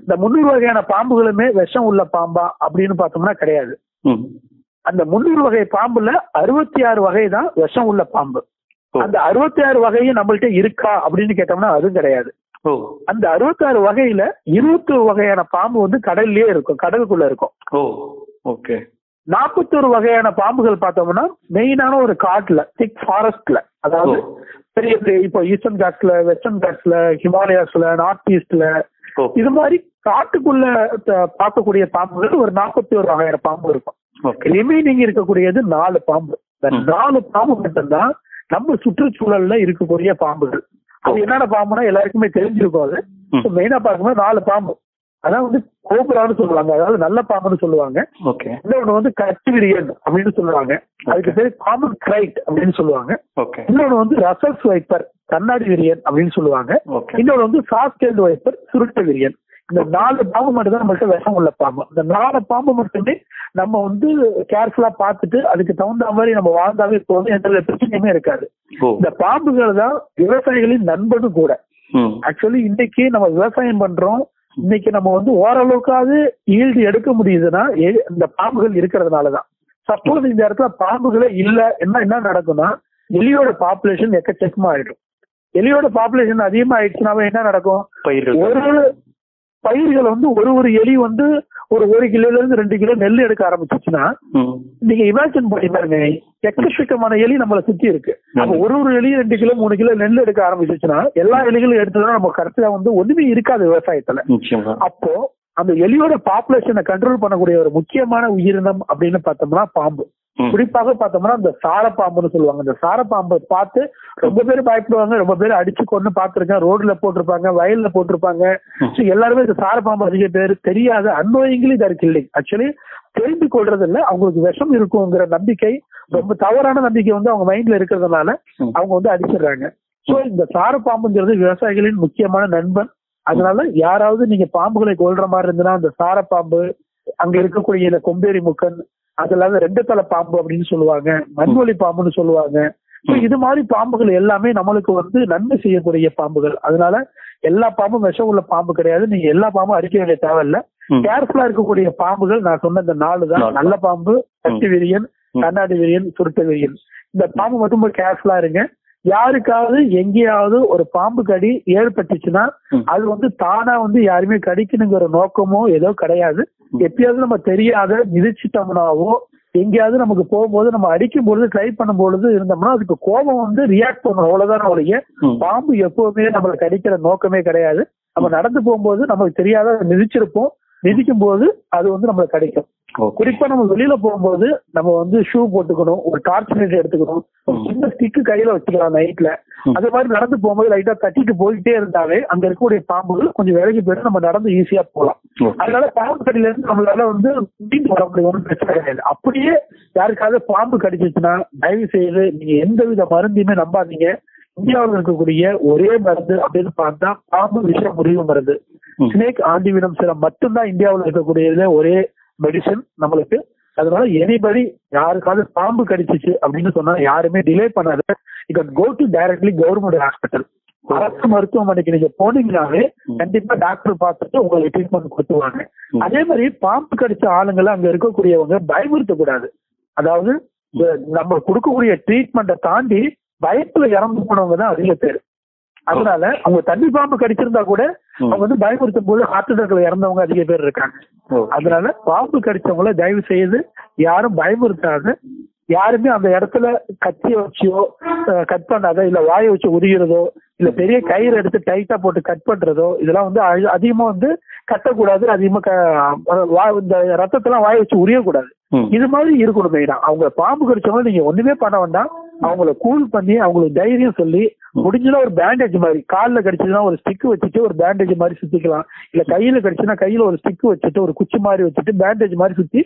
B: இந்த முன்னூறு வகையான பாம்புகளுமே விஷம் உள்ள பாம்பா அப்படின்னு பார்த்தோம்னா கிடையாது. அந்த முன்னூறு வகை பாம்புல அறுபத்தி ஆறு வகை தான் விஷம் உள்ள பாம்பு. அந்த அறுபத்தி ஆறு வகையும் நம்மள்ட்ட இருக்கா அப்படின்னு கேட்டோம்னா அதுவும் கிடையாது. அந்த அறுபத்தாறு வகையில இருபத்தொரு வகையான பாம்பு வந்து கடல்லயே இருக்கும் கடலுக்குள்ள இருக்கும்.
A: ஓகே.
B: நாற்பத்தொரு வகையான பாம்புகள் பார்த்தோம்னா மெயினான ஒரு காட்டுல திக் ஃபாரஸ்ட்ல அதாவது. பெரிய பெரிய இப்போ ஈஸ்டர்ன் காட்ஸ்ல வெஸ்டர்ன் காட்ஸ்ல ஹிமாலயாஸ்ல நார்த் ஈஸ்ட்ல இது மாதிரி காட்டுக்குள்ள பார்க்கக்கூடிய பாம்புகள் ஒரு நாற்பத்தி ஒரு வகையான பாம்பு இருக்கும். ரிமைனிங் இருக்கக்கூடியது நாலு பாம்பு. நாலு பாம்பு மட்டும்தான் நம்ம சுற்றுச்சூழல்ல இருக்கக்கூடிய பாம்புகள். அது. என்னென்ன பாம்புனா எல்லாருக்குமே தெரிஞ்சிருக்கும் அது. மெயினா பார்க்கும்போது நாலு பாம்பு. அதான் வந்து கோபுரான்னு சொல்லுவாங்க. அதாவது நல்ல பாம்புன்னு சொல்லுவாங்க.
A: ஓகே.
B: இன்னொன்னு வந்து கச்சிவிரியன் அப்படின்னு சொல்லுவாங்க. அதுக்கு பேர் காமன் கிரைட் அப்படின்னு சொல்லுவாங்க.
A: ஓகே.
B: இன்னொன்னு வந்து ரசல்ஸ் வைப்பர் கண்ணாடி விரியன் அப்படின்னு சொல்லுவாங்க.
A: ஓகே.
B: இன்னொன்னு வந்து சாஸ்கேல்டு வைப்பர் சுருட்ட விரியன். இந்த நாலு பாம்பு மட்டும் தான் நம்மள்ட்ட விஷம் உள்ள பாம்பு. இந்த நாலு பாம்பு மட்டுமே நம்ம வந்து கேர்ஃபுல்லா பார்த்துட்டு அதுக்கு தகுந்த மாதிரி நம்ம வாழ்ந்தாவே போதும் எந்த பிரச்சனையுமே இருக்காது. இந்த பாம்புகள் தான் விவசாயிகளின் நண்பனும் கூட. ஆக்சுவலி இன்னைக்கு நம்ம விவசாயம் பண்றோம். இன்னைக்கு நம்ம வந்து ஓரளவுக்காவது ஈல்டு எடுக்க முடியுதுன்னா இந்த பாம்புகள் இருக்கிறதுனாலதான். சப்போஸ் இந்த இடத்துல பாம்புகளே இல்ல என்ன என்ன நடக்கும்னா எலியோட பாப்புலேஷன் எக்கச்சக்கமா ஆயிடும். எலியோட பாப்புலேஷன் அதிகமா ஆயிடுச்சுனாவே என்ன நடக்கும்? ஒரு பயிர்கள் வந்து ஒரு ஒரு எலி வந்து ஒரு ஒரு கிலோல இருந்து ரெண்டு கிலோ நெல் எடுக்க ஆரம்பிச்சிச்சுன்னா நீங்க இமேஜின் பண்ணி பாருங்க எக்கச்சக்கமான எலி நம்மள சுத்தி இருக்கு. அப்ப ஒரு ஒரு எலி ரெண்டு கிலோ மூணு கிலோ நெல் எடுக்க ஆரம்பிச்சிச்சுன்னா எல்லா எலிகளும் எடுத்ததுனா நம்ம கரெக்டா வந்து ஒண்ணுமே இருக்காது விவசாயத்துல. அப்போ அந்த எலியோட பாப்புலேஷனை கண்ட்ரோல் பண்ணக்கூடிய ஒரு முக்கியமான உயிரினம் அப்படின்னு பார்த்தோம்னா பாம்பு. குறிப்பாக பார்த்தோம்னா இந்த சாரப்பாம்புன்னு சொல்லுவாங்க. இந்த சாரப்பாம்பை பார்த்து ரொம்ப பேர் பயப்படுவாங்க ரொம்ப பேர் அடிச்சு கொண்டு பார்த்திருக்கேன். ரோட்ல போட்டிருப்பாங்க வயல்ல போட்டிருப்பாங்க. எல்லாருமே இந்த சாரப்பாம்பு அதிக பேர் தெரியாத அன்னோயிங்களி தர் கில்லிங் ஆக்சுவலி தெரிந்து கொள்றது இல்ல அவங்களுக்கு விஷம் இருக்குங்கிற நம்பிக்கை ரொம்ப தவறான நம்பிக்கை வந்து அவங்க மைண்ட்ல இருக்கிறதுனால. அவங்க வந்து அடிச்சிடுறாங்க. சோ இந்த சாரப்பாம்புங்கிறது விவசாயிகளின் முக்கியமான நண்பன். அதனால யாராவது நீங்க பாம்புகளை கொல்ற மாதிரி இருந்ததுன்னா அந்த சாரப்பாம்பு அங்க இருக்கக்கூடிய இந்த கொம்பேரி முக்கன் அது ரெண்டு தலை பாம்பு அப்படின்னு சொல்லுவாங்க மண்வெளி பாம்புன்னு சொல்லுவாங்க. இது மாதிரி பாம்புகள் எல்லாமே நம்மளுக்கு வந்து நன்மை செய்யக்கூடிய பாம்புகள் அதனால எல்லா பாம்பும் விஷம் உள்ள பாம்பு கிடையாது நீங்க எல்லா பாம்பும் அடிக்க வேண்டிய தேவையில்ல. கேர்ஃபுல்லா இருக்கக்கூடிய பாம்புகள் நான் சொன்ன இந்த நாலு தான்
A: நாலு.
B: நல்ல பாம்பு கட்டி விரியன். கண்ணாடி விரியன் சுருட்ட விரியன் இந்த பாம்பு மட்டும் கேர்ஃபுல்லா இருங்க யாருக்காவது எங்கேயாவது ஒரு பாம்பு கடி ஏற்பட்டுச்சுன்னா. அது வந்து தானா வந்து யாருமே கடிக்கணுங்கிற நோக்கமோ ஏதோ கிடையாது. எப்பயாவது நம்ம தெரியாத மிதிச்சிட்டோம்னாவோ எங்கேயாவது நமக்கு போகும்போது நம்ம அடிக்கும் பொழுது ட்ரை பண்ணும் பொழுது இருந்தோம்னா அதுக்கு கோபம் வந்து ரியாக்ட் பண்ணும். அவ்வளவுதான் ஒழிய. பாம்பு எப்பவுமே நம்மளை கடிக்கிற நோக்கமே கிடையாது. நம்ம நடந்து போகும்போது நமக்கு தெரியாத மிதிச்சிருப்போம். மிதிக்கும் போது அது வந்து நம்மளை கடிக்கும். குறிப்பா நம்ம வெளியில போகும்போது நம்ம வந்து ஷூ போட்டுக்கணும் ஒரு டார்ச் லைட் எடுத்துக்கணும் ஒரு. சின்ன ஸ்டிக்கு கையில வச்சுக்கலாம் நைட்ல. அது மாதிரி நடந்து போகும்போது லைட்டா தட்டிட்டு போயிட்டே இருந்தாலே அங்க இருக்கக்கூடிய பாம்புகள் கொஞ்சம் விலகி போயிட்டு நம்ம நடந்து ஈஸியா போகலாம். அதனால பாம்பு கடியில இருந்து நம்மளால வந்து மீண்டு வர முடியும் ஒண்ணும் பிரச்சனை கிடையாது. அப்படியே யாருக்காவது பாம்பு கடிச்சிச்சுன்னா தயவு செய்து நீங்க எந்த வித மருந்தையுமே நம்பாதீங்க. இந்தியாவில் இருக்கக்கூடிய ஒரே மருந்து அப்படின்னு பார்த்தா பாம்பு விஷ முறிவு மருந்து. ஸ்னேக் ஆண்டிவினம் சிரம் மட்டும்தான் இந்தியாவில் இருக்கக்கூடியதுல ஒரே மெடிசன் நம்மளுக்கு அதனால எனிபடி யாருக்காவது பாம்பு கடிச்சிச்சு அப்படின்னு சொன்னா யாருமே டிலே பண்ணாத you go to directly government hospital அரசு மருத்துவமனைக்கு நீங்க போனீங்கன்னாவே. கண்டிப்பா டாக்டர் பார்த்துட்டு உங்களுக்கு ட்ரீட்மெண்ட் கொடுத்துருவாங்க. அதே மாதிரி பாம்பு கடிச்ச ஆளுங்களை அங்க இருக்கக்கூடியவங்க பயமுறுத்த கூடாது அதாவது நம்ம கொடுக்கக்கூடிய ட்ரீட்மெண்ட்டை தாண்டி பயத்துல இறந்து போனவங்க தான் அதிக பேர் அதனால அவங்க தண்ணி பாம்பு கடிச்சிருந்தா கூட. அவங்க வந்து பயமுறுத்தும் போது ஹார்ட் அட்டாக்ல இறந்தவங்க அதிக பேர் இருக்காங்க. அதனால பாம்பு கடிச்சவங்கள தயவு செய்து யாரும் பயமுறுத்தாது. யாருமே அந்த இடத்துல கத்திய வச்சியோ கட் பண்ணாத இல்ல வாயை வச்சு உரிகிறதோ இல்ல பெரிய கயிறு எடுத்து டைட்டா போட்டு கட் பண்றதோ இதெல்லாம் வந்து அதிகமா வந்து கட்டக்கூடாது அதிகமா இந்த ரத்தத்தெல்லாம் வாயை வச்சு உரியக்கூடாது. இது மாதிரி இருக்கணும் மெயினா. அவங்க பாம்பு கடிச்சவங்க நீங்க ஒண்ணுமே பண்ண வேண்டாம். அவங்கள கூல் பண்ணி அவங்களுக்கு தைரியம் சொல்லி முடிஞ்சதுன்னா ஒரு பேண்டேஜ் மாதிரி கால்ல கடிச்சதுன்னா ஒரு ஸ்டிக் வச்சுட்டு ஒரு பேண்டேஜ் மாதிரி சுத்திக்கலாம் இல்ல கையில கடிச்சுன்னா கையில ஒரு ஸ்டிக் வச்சுட்டு ஒரு குச்சி மாதிரி வச்சுட்டு பேண்டேஜ் மாதிரி சுத்தி.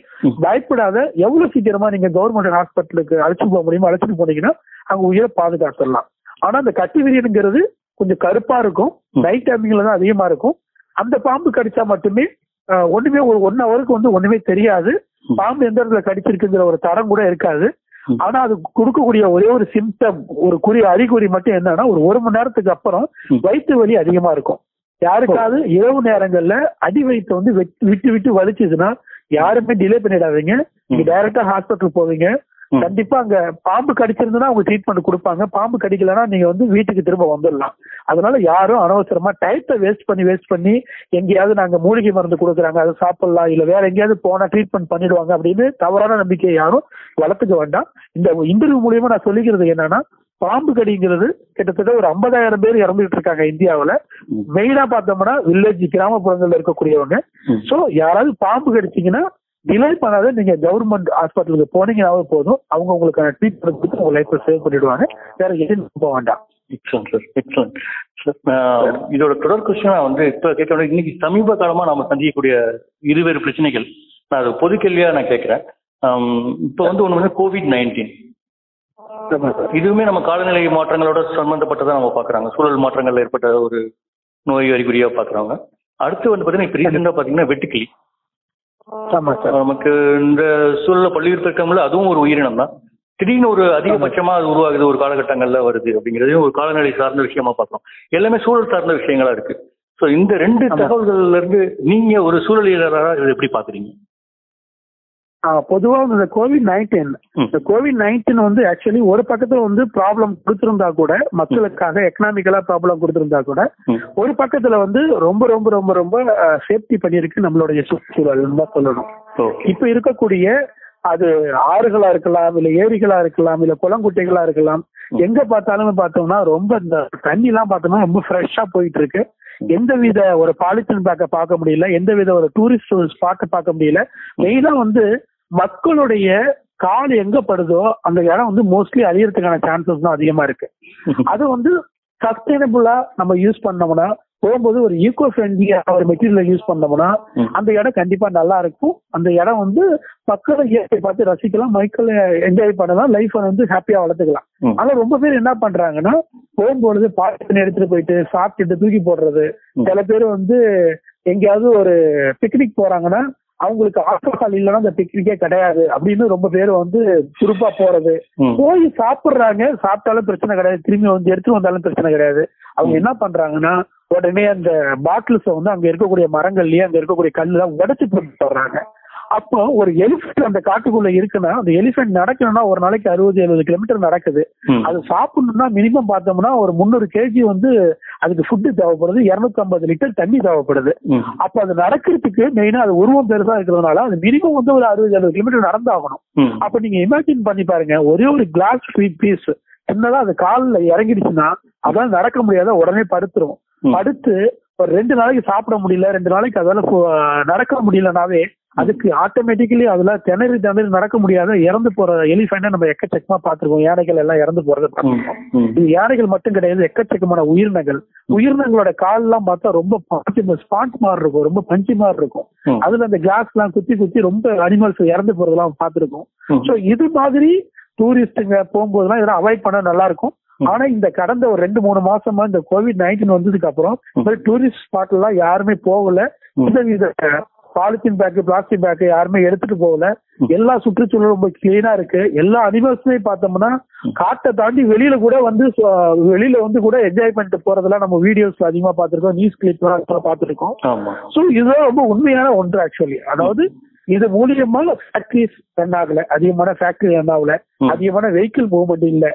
B: பயப்படாத எவ்வளவு சீக்கிரமா நீங்க கவர்மெண்ட் ஹாஸ்பிட்டலுக்கு அழைச்சிட்டு போக முடியுமோ அழைச்சிட்டு போனீங்கன்னா அங்க உயிரை பாதுகாத்துடலாம் ஆனா அந்த கட்டி விரியனுங்கிறது கொஞ்சம் கருப்பா இருக்கும். நைட் டைமிங்ல தான் அதிகமா இருக்கும் அந்த பாம்பு கடிச்சா மட்டுமே ஒண்ணுமே ஒரு ஒன் ஹவருக்கு வந்து ஒண்ணுமே தெரியாது. பாம்பு எந்த இடத்துல கடிச்சிருக்குங்கிற ஒரு தரம் கூட இருக்காது. ஆனா அது கொடுக்கக்கூடிய ஒரே ஒரு சிம்டம் ஒரு குறி அறிகுறி மட்டும் என்னன்னா ஒரு ஒரு மணி நேரத்துக்கு அப்புறம். வயிற்று வலி அதிகமா இருக்கும். யாருக்காவது இரவு நேரங்கள்ல அடி வயிற்று வந்து வெட்- விட்டு விட்டு வலிச்சுதுன்னா யாருமே டிலே பண்ணிடாதீங்க. நீங்க டைரக்டா ஹாஸ்பிட்டல் போவீங்க. கண்டிப்பா அங்க பாம்பு கடிச்சிருந்தா அவங்க ட்ரீட்மெண்ட் கொடுப்பாங்க. பாம்பு கடிக்கலன்னா நீங்க வந்து வீட்டுக்கு திரும்ப வந்துடலாம். அதனால யாரும் அனவசரமா டயத்தை வேஸ்ட் பண்ணி வேஸ்ட் பண்ணி எங்கேயாவது நாங்க மூலிகை மருந்து கொடுக்குறாங்க அதை சாப்பிடலாம் இல்ல வேற எங்கேயாவது போனா ட்ரீட்மெண்ட் பண்ணிடுவாங்க அப்படின்னு தவறான நம்பிக்கையை யாரும் வளர்த்துக்க வேண்டாம் இந்த இன்டர்வியூ மூலியமா நான் சொல்லிக்கிறது என்னன்னா பாம்பு கடிங்கிறது கிட்டத்தட்ட ஒரு ஐம்பதாயிரம் பேர் இறந்துட்டு இருக்காங்க இந்தியாவுல. மெயினா பார்த்தோம்னா வில்லேஜ் கிராமப்புறங்கள்ல இருக்கக்கூடியவங்க. சோ யாராவது பாம்பு கடிச்சீங்கன்னா டிலே பண்ணாத நீங்க கவர்மெண்ட் ஹாஸ்பிட்டலுக்கு போனீங்கன்னாவே போதும். அவங்க உங்களுக்கான ட்ரீட்மெண்ட் கொடுத்து உங்க லைஃப்பை சேவ் பண்ணிடுவாங்க. வேற எதுவும் போக வேண்டாம்.
A: எக்ஸலன்ட் சார் எக்ஸலன்ட் சார் இதோட தொடர் கொஸ்டினா வந்து இப்போ கேட்க இன்னைக்கு சமீப காலமா நாம சந்திக்கக்கூடிய இருவேறு பிரச்சனைகள். நான் அது பொது கேள்வியா நான் கேட்கிறேன். இப்போ வந்து ஒன்று வந்து கோவிட் நைன்டீன். இதுவுமே நம்ம காலநிலை மாற்றங்களோட சம்பந்தப்பட்டதா நம்ம பார்க்கறாங்க சூழல் மாற்றங்கள்ல ஏற்பட்ட ஒரு நோய் அறிகுறியா பார்க்கறாங்க அடுத்து வந்து பார்த்தீங்கன்னா இப்போ ரீசெண்டாக பார்த்தீங்கன்னா வெட்டுக்கிளி. நமக்கு இந்த சூழல பள்ளியூர் பெருக்கம்ல அதுவும் ஒரு உயிரினம் தான். திடீர்னு ஒரு அதிகபட்சமா அது உருவாகுது ஒரு காலகட்டங்கள்ல வருது அப்படிங்கிறதையும் ஒரு காலநிலை சார்ந்த விஷயமா பார்க்கலாம் எல்லாமே சூழல் சார்ந்த விஷயங்களா இருக்கு. ஸோ இந்த ரெண்டு. தகவல்கள்ல இருந்து நீங்க ஒரு சூழலியலாளரா இதை எப்படி பாக்குறீங்க
B: பொதுவா இந்த கோவிட் நைன்டீன். இந்த கோவிட் நைன்டீன் வந்து ஆக்சுவலி ஒரு பக்கத்துல வந்து ப்ராப்ளம் கொடுத்திருந்தா கூட மக்களுக்காக எக்கனாமிக்கலா ப்ராப்ளம் கொடுத்திருந்தா கூட. ஒரு பக்கத்துல வந்து ரொம்ப ரொம்ப ரொம்ப ரொம்ப சேஃப்டி பண்ணியிருக்கு நம்மளுடைய சுற்றுச்சூழல் தான் சொல்லணும். இப்ப இருக்கக்கூடிய அது ஆறுகளா இருக்கலாம் இல்ல ஏரிகளா இருக்கலாம் இல்ல குளங்குட்டைகளா இருக்கலாம் எங்க பார்த்தாலும் பார்த்தோம்னா ரொம்ப இந்த தண்ணி எல்லாம் பார்த்தோம்னா ரொம்ப ஃப்ரெஷ்ஷா போயிட்டு இருக்கு எந்த வித ஒரு பாலித்தீன் பேக்கை பார்க்க முடியல எந்த வித ஒரு டூரிஸ்ட் ஸ்பாட்டை பார்க்க முடியல. மெயினா வந்து மக்களுடைய கால் எங்க படுதோ அந்த இடம் வந்து மோஸ்ட்லி அழியறதுக்கான சான்சஸ் தான் அதிகமா இருக்கு அது வந்து சஸ்டைனபிளா நம்ம யூஸ் பண்ணோம்னா போகும்போது ஒரு ஈகோ ஃப்ரெண்ட்லியா ஒரு மெட்டீரியல் யூஸ் பண்ணோம்னா. அந்த இடம் கண்டிப்பா நல்லா இருக்கும் அந்த இடம் வந்து மக்களை இயற்கை பார்த்து ரசிக்கலாம் மக்களை என்ஜாய் பண்ணலாம் லைஃப் வந்து ஹாப்பியா வளர்த்துக்கலாம். ஆனா ரொம்ப பேர் என்ன பண்றாங்கன்னா போகும்பொழுது பாட்டு எடுத்துட்டு போயிட்டு சாப்பிட்டுட்டு தூக்கி போடுறது. சில பேர் வந்து எங்கேயாவது ஒரு பிக்னிக் போறாங்கன்னா அவங்களுக்கு ஆல்கஹால் இல்லைன்னா அந்த பிக்னிக்கே கிடையாது. அப்படின்னு ரொம்ப பேர் வந்து சுருப்பா போறது. போய் சாப்பிடுறாங்க. சாப்பிட்டாலும் பிரச்சனை கிடையாது. திரும்பி வந்து எடுத்து வந்தாலும் பிரச்சனை கிடையாது. அவங்க என்ன பண்றாங்கன்னா உடனே அந்த பாட்டில்ஸ வந்து அங்க இருக்கக்கூடிய மரங்கள்லயே அங்க இருக்கக்கூடிய கல்லாம் உடைச்சு போட்டு வர்றாங்க அப்போ ஒரு எலிஃபென்ட் அந்த காட்டுக்குள்ள இருக்குன்னா அந்த எலிஃபென்ட் நடக்கணும்னா ஒரு நாளைக்கு அறுபது எழுபது கிலோமீட்டர் நடக்குது. அது சாப்பிடணும்னா மினிமம் பார்த்தோம்னா ஒரு முந்நூறு கேஜி வந்து அதுக்கு ஃபுட்டு தேவைப்படுது இருநூத்தி ஐம்பது லிட்டர் தண்ணி தேவைப்படுது. அப்ப அது நடக்கிறதுக்கு மெயினா அது உருவம் பெருசா இருக்கிறதுனால அது மினிமம் வந்து ஒரு அறுபது எழுபது கிலோமீட்டர் நடந்தாகணும். அப்ப நீங்க இமேஜின் பண்ணி பாருங்க ஒரே ஒரு கிளாஸ் ஸ்வீட் பீஸ் என்னதான் அது காலில் இறங்கிடுச்சுன்னா அதால நடக்க முடியாத உடனே படுத்துரும். படுத்து ஒரு ரெண்டு நாளைக்கு சாப்பிட முடியல ரெண்டு நாளைக்கு அதால நடக்க முடியலனாவே அதுக்கு ஆட்டோமேட்டிக்கலி அதுல திணறி திணறி நடக்க முடியாத இறந்து போற எலிஃபென்ட் நம்ம எக்கச்சக்கமா பார்த்திருக்கோம் யானைகள் எல்லாம் இறந்து போறத
A: ம்.
B: பார்த்திருக்கோம்
A: ம்.
B: இது யானைகள் மட்டும் கிடையாது எக்கச்சக்கமான உயிரினங்கள் உயிரினங்களோட கால் எல்லாம் பார்த்தா ரொம்ப ஸ்பாண்ட் மாதிரி இருக்கும் ரொம்ப பஞ்சு மாதிரி இருக்கும். அதுல அந்த கிளாஸ் எல்லாம் குத்தி குத்தி ரொம்ப அனிமல்ஸ் இறந்து போறதெல்லாம் பார்த்திருக்கோம்
A: ம்.
B: சோ இது மாதிரி டூரிஸ்டுங்க போகும்போதெல்லாம் இதெல்லாம் அவாய்ட் பண்ண நல்லா இருக்கும். ஆனா இந்த கடந்த ஒரு ரெண்டு மூணு மாசமா இந்த கோவிட் நைன்டீன் வந்ததுக்கு அப்புறம் டூரிஸ்ட் ஸ்பாட் எல்லாம் யாருமே போகல. இந்த வித பாலித்தீன் பேக் பிளாஸ்டிக் பேக் யாருமே எடுத்துட்டு போகல. எல்லா சுற்றுச்சூழலும் ரொம்ப கிளீனா இருக்கு எல்லா அனிமல்ஸுமே பார்த்தோம்னா. காட்டை தாண்டி வெளியில கூட வந்து வெளியில வந்து கூட என்ஜாய் பண்ணிட்டு போறதெல்லாம் நம்ம வீடியோஸ்ல அதிகமா பார்த்திருக்கோம் நியூஸ் கிளிப் பார்த்திருக்கோம்
A: ஆமா
B: சோ இதுதான் ரொம்ப உண்மையான ஒன்று ஆக்சுவலி அதாவது இது மூலியமா ஃபேக்டரிஸ் ரன் ஆகல அதிகமான ஃபேக்டரி ரன் ஆகல. அதிகமான வெஹிக்கிள் மூவ்மெண்ட் இல்ல.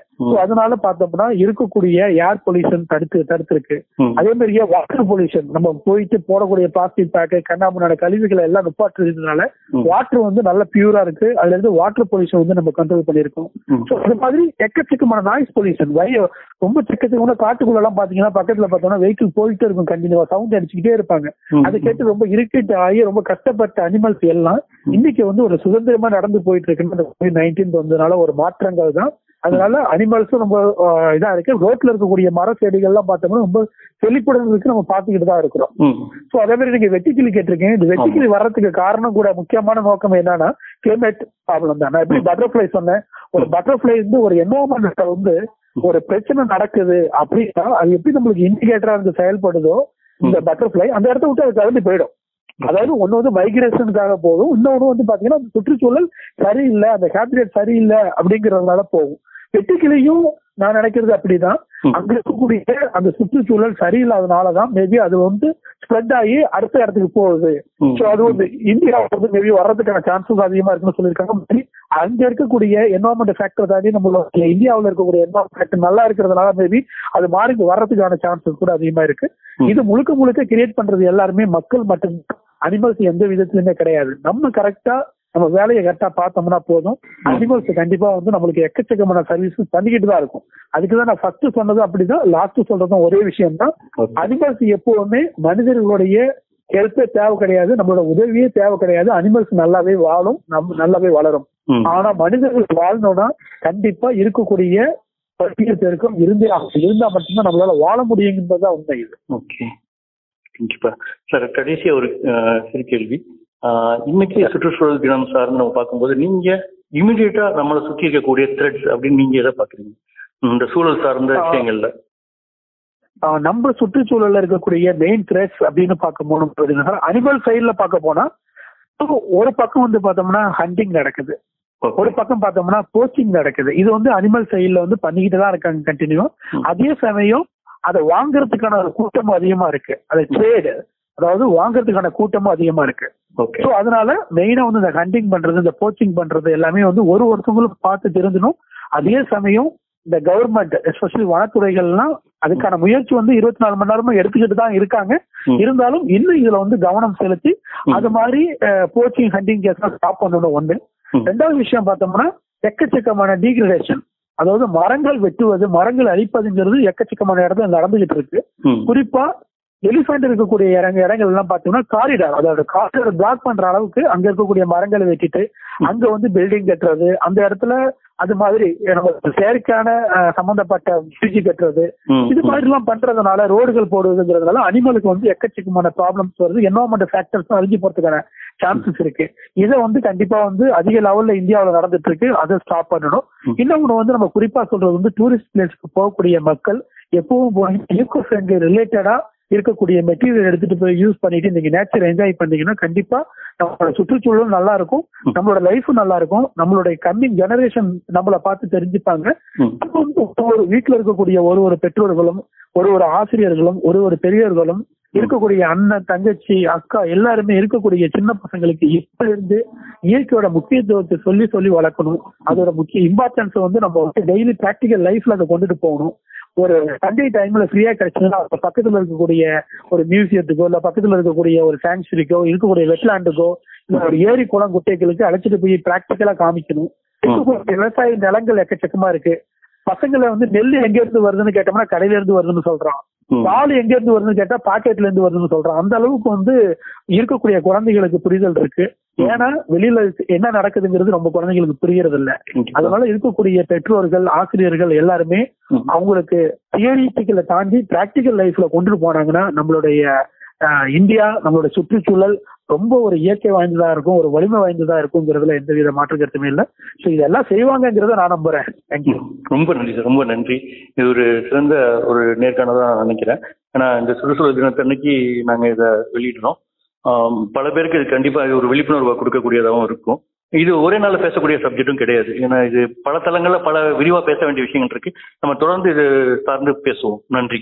B: அதனால பார்த்தோம்னா இருக்கக்கூடிய ஏர் பொல்யூஷன் தடுத்து தடுத்திருக்கு. அதே மாதிரியே வாட்டர் பொல்யூஷன் நம்ம போயிட்டு போடக்கூடிய பிளாஸ்டிக் பேக்கு கண்ணாமண்ணான கழிவுகளை எல்லாம் நிப்பாட்டுறதுனால
A: ம்.
B: வாட்டர் வந்து நல்ல பியூரா இருக்கு. அதுல இருந்து வாட்டர் பொல்யூஷன் வந்து நம்ம கண்ட்ரோல் பண்ணிருக்கோம். சோ அது மாதிரி எக்கச்சக்கமான நாய்ஸ் பொல்யூஷன் வய ரொம்ப சிக்கச்சக்கமான காட்டுக்குள்ள எல்லாம் பாத்தீங்கன்னா பக்கத்துல பார்த்தோம்னா வெஹிக்கிள் போயிட்டே இருக்கும். கண்டினியூவா சவுண்ட் அடிச்சுக்கிட்டே இருப்பாங்க. அதை கேட்டு ரொம்ப இரிட்டேட் ஆகி ரொம்ப கஷ்டப்பட்ட அனிமல்ஸ் எல்லாம் இன்னைக்கு வந்து ஒரு சுதந்திரமா நடந்து போயிட்டு இருக்குன்னு அந்த கோவிட் நைன்டீன் வந்ததுனால ஒரு மாற்றங்கள் தான். அதனால அனிமல்ஸும் ரொம்ப இதா இருக்கு. ரோட்ல இருக்கக்கூடிய மர செடிகள்லாம் பார்த்தோம்னா ரொம்ப செழிப்புடன் இருக்கு நம்ம பார்த்துக்கிட்டு தான் இருக்கிறோம். சோ அதே மாதிரி நீங்க வெட்டிக்கிளி கேட்டிருக்கீங்க. இந்த வெட்டிக்கிளி வர்றதுக்கு காரணம் கூட முக்கியமான நோக்கம் என்னன்னா கிளைமேட் ப்ராப்ளம் தான். நான் எப்படி பட்டர்ஃபிளை சொன்னேன். ஒரு பட்டர்ஃபிளை வந்து ஒரு என்வரன்மெண்ட் வந்து ஒரு பிரச்சனை நடக்குது அப்படின்னா அது எப்படி நம்மளுக்கு இண்டிகேட்டரா இருந்து செயல்படுதோ இந்த பட்டர்ஃபிளை அந்த இடத்த விட்டு அது கலந்து போயிடும். அதாவது ஒண்ணு வந்து மைக்ரேஷனுக்காக போகும். இன்னொன்னு வந்து பாத்தீங்கன்னா அந்த சுற்றுச்சூழல் சரியில்லை அந்த ஹேபிடேட் சரியில்லை அப்படிங்கறதுனால போகும். வெட்டுக்கிளியும் நான் நினைக்கிறது அப்படிதான். அங்க இருக்கக்கூடிய அந்த சுற்றுச்சூழல் சரியில்லாதனாலதான் மேபி அது வந்து ஸ்ப்ரெட் ஆகி அடுத்த இடத்துக்கு போகுது. சோ அது வந்து இந்தியாவுக்கு வந்து மேபி வர்றதுக்கான சான்சஸ் அதிகமா இருக்குன்னு சொல்லியிருக்காங்க. அங்க இருக்கக்கூடிய என்வரன்மெண்ட் ஃபேக்டர் தாண்டி நம்மளோட இந்தியாவுல இருக்கக்கூடிய என்வரன்மெண்ட் ஃபேக்டர் நல்லா இருக்கிறதுனால மேபி அது மாறி வர்றதுக்கான சான்சஸ் கூட அதிகமா இருக்கு. இது முழுக்க முழுக்க கிரியேட் பண்றது எல்லாருமே மக்கள் மட்டும் அனிமல்ஸ் எந்த விதத்திலுமே கிடையாது. நம்ம கரெக்டா நம்ம வேலையை கரெக்டா பார்த்தோம்னா போதும். அனிமல்ஸ் கண்டிப்பா வந்து நம்மளுக்கு எக்கச்சக்கமான சர்வீஸ் பண்ணிக்கிட்டு தான் இருக்கும். அதுக்கு தான் நான் ஃபர்ஸ்ட் சொன்னதும் அப்படிதான் லாஸ்ட் சொல்றதும் ஒரே விஷயம் தான்
A: Okay.
B: அனிமல்ஸ் எப்பவுமே மனிதர்களுடைய ஹெல்ப்பே தேவை கிடையாது நம்மளோட உதவியே தேவை கிடையாது. அனிமல்ஸ் நல்லாவே வாழும் நம்ம நல்லாவே வளரும். ஆனா மனிதர்கள் வாழணும்னா கண்டிப்பா இருக்கக்கூடிய பட்டியல் பெருக்கம் இருந்தே ஆகும். இருந்தா மட்டும்தான் நம்மளால வாழ முடியுங்கிறதுதான் உண்மை இது.
A: ஓகே கண்டிப்பா. சார் கடைசியா ஒரு சிறு கேள்வி. இன்னைக்கு சுற்றுச்சூழல் தினம் சார்ந்து நம்ம பார்க்கும்போது நீங்க இமிடியேட்டா நம்மளை சுத்தி இருக்கக்கூடிய த்ரெட்ஸ் அப்படின்னு நீங்க எதை பாக்குறீங்க இந்த சூழல் சார்ந்த. விஷயங்கள்ல.
B: நம்ம சுற்றுச்சூழல்ல இருக்கக்கூடிய மெயின் த்ரெட்ஸ் அப்படின்னு பார்க்க போனோம் அனிமல் சைடுல பார்க்க போனா ஒரு பக்கம் வந்து பார்த்தோம்னா ஹண்டிங் நடக்குது. ஒரு பக்கம் பார்த்தோம்னா போஸ்டிங் நடக்குது. இது வந்து அனிமல் சைடுல வந்து பண்ணிக்கிட்டு தான் இருக்காங்க கண்டினியூ. அதே சமயம் அதை வாங்குறதுக்கான கூட்டமும் அதிகமா இருக்கு. அது ட்ரேடு அதாவது வாங்குறதுக்கான கூட்டமும் அதிகமா இருக்கு.
A: ஓகே.
B: சோ அதனால மெயினா வந்து இந்த ஹண்டிங் பண்றது இந்த போச்சிங் பண்றது எல்லாமே வந்து ஒரு ஒருத்தவங்களும் பார்த்து தெரிஞ்சணும் அதே சமயம் இந்த கவர்மெண்ட் எஸ்பெஷலி வனத்துறைகள்லாம் அதுக்கான முயற்சி வந்து இருபத்தி நாலு மணி நேரமும் எடுத்துக்கிட்டு தான் இருக்காங்க. இருந்தாலும் இன்னும் இதுல வந்து கவனம் செலுத்தி. அது மாதிரி போச்சிங் ஹண்டிங் கேஸ் ஸ்டாப் பண்ணணும் ஒண்ணு. ரெண்டாவது விஷயம் பார்த்தோம்னா எக்கச்சக்கமான டீக்ரடேஷன் அதாவது மரங்கள் வெட்டுவது மரங்கள் அழிப்பதுங்கிறது எக்கச்சக்கமான இடத்துல நடந்துகிட்டு இருக்கு. குறிப்பா எலிஃபென்ட் இருக்கக்கூடிய இடங்க இடங்கள் எல்லாம் பாத்தீங்கன்னா காரிடார் அதோட காரிடார் பிளாக் பண்ற அளவுக்கு அங்க இருக்கக்கூடிய மரங்களை வெட்டிட்டு அங்க வந்து பில்டிங் கட்டுறது அந்த இடத்துல அது மாதிரி நம்ம செயற்கையான அஹ், சம்பந்தப்பட்ட பிரிட்ஜ் கட்டுறது. இது மாதிரி எல்லாம் பண்றதுனால ரோடுகள் போடுவதுங்கிறதுனால அனிமலுக்கு வந்து எக்கச்சக்கமான ப்ராப்ளம்ஸ் வருது என்வரன்மெண்ட் ஃபேக்டர்ஸ் அழிஞ்சு போறதுக்கான சான்சஸ் இருக்கு. இதை வந்து கண்டிப்பா வந்து அதிக லெவல்ல இந்தியாவுல நடந்துட்டு இருக்கு. அதை ஸ்டாப் பண்ணணும்.
A: ம்.
B: இன்னொன்னு வந்து நம்ம குறிப்பா சொல்றது வந்து டூரிஸ்ட் பிளேஸ்க்கு போகக்கூடிய மக்கள் எப்பவும் போய் ஈகோ ஃப்ரெண்ட்லி ரிலேட்டடா இருக்கக்கூடிய மெட்டீரியல் எடுத்துட்டு போய் யூஸ் பண்ணிட்டு நீங்க நேச்சர் என்ஜாய் பண்ணீங்கன்னா கண்டிப்பா நம்மளோட சுற்றுச்சூழலும் நல்லா இருக்கும். நம்மளோட லைஃபும் நல்லா இருக்கும். நம்மளுடைய கம்மிங் ஜெனரேஷன் நம்மள பார்த்து தெரிஞ்சுப்பாங்க. ஒரு வீட்டுல இருக்கக்கூடிய ஒரு ஒரு பெற்றோர்களும் ஒரு ஒரு ஆசிரியர்களும் ஒரு ஒரு பெரியவர்களும் இருக்கக்கூடிய அண்ணன் தங்கச்சி அக்கா எல்லாருமே இருக்கக்கூடிய சின்ன பசங்களுக்கு இப்ப இருந்து இயற்கையோட முக்கியத்துவத்தை சொல்லி சொல்லி வளர்க்கணும். அதோட முக்கிய இம்பார்ட்டன்ஸ் வந்து நம்ம வந்து டெய்லி பிராக்டிக்கல் லைஃப்ல அதை கொண்டுட்டு போகணும். ஒரு சண்டே டைம்ல ஃப்ரீயா கிடைச்சதுன்னா அப்ப பக்கத்துல இருக்கக்கூடிய ஒரு மியூசியத்துக்கோ இல்ல பக்கத்துல இருக்கக்கூடிய ஒரு சாங்சுரிக்கோ இருக்கக்கூடிய வெட்லாண்டுக்கோ இல்ல ஒரு ஏரி குளம் குட்டைகளுக்கு அழைச்சிட்டு போய் பிராக்டிக்கலா காமிக்கணும். விவசாய நிலங்கள் எக்கச்சக்கமா இருக்கு. பசங்களை வந்து நெல் எங்க இருந்து வருதுன்னு கேட்டோம்னா கடையில இருந்து வருதுன்னு சொல்றான். பால் எங்க இருந்து வருதுன்னு கேட்டா பாக்கெட்ல இருந்து வருதுன்னு சொல்றான். அந்த அளவுக்கு வந்து இருக்கக்கூடிய குழந்தைகளுக்கு புரிதல் இருக்கு. ஏன்னா வெளியில என்ன நடக்குதுங்கிறது ரொம்ப குழந்தைகளுக்கு புரியறது இல்ல. அதனால இருக்கக்கூடிய பெற்றோர்கள் ஆசிரியர்கள் எல்லாருமே. அவங்களுக்கு தியரிட்டிக்கலை தாண்டி பிராக்டிக்கல் லைஃப்ல கொண்டு போனாங்கன்னா நம்மளுடைய இந்தியா நம்மளோட சுற்றுச்சூழல் ரொம்ப ஒரு இயற்கை வாய்ந்ததா இருக்கும் ஒரு வலிமை வாய்ந்ததா இருக்குங்கிறதுல எந்த வித மாற்று கருத்துமே இல்ல. சோ இதெல்லாம் செய்வாங்கங்கிறத நான் நம்புறேன். தேங்க்யூ
A: ரொம்ப நன்றி சார் ரொம்ப நன்றி. இது ஒரு சிறந்த ஒரு நேர்காணதா நான் நினைக்கிறேன். ஏன்னா இந்த சுற்றுச்சூழல் தினத்தன்னைக்கு நாங்க இதை வெளியிடுறோம். பல பேருக்கு இது கண்டிப்பா இது ஒரு விழிப்புணர்வை கொடுக்கக்கூடியதாகவும் இருக்கும். இது ஒரே நாள்ல பேசக்கூடிய சப்ஜெக்ட்டும் கிடையாது. ஏன்னா இது பல தளங்கள்ல பல விரிவா பேச வேண்டிய விஷயங்கள் இருக்கு. நம்ம தொடர்ந்து இது சார்ந்து பேசுவோம். நன்றி.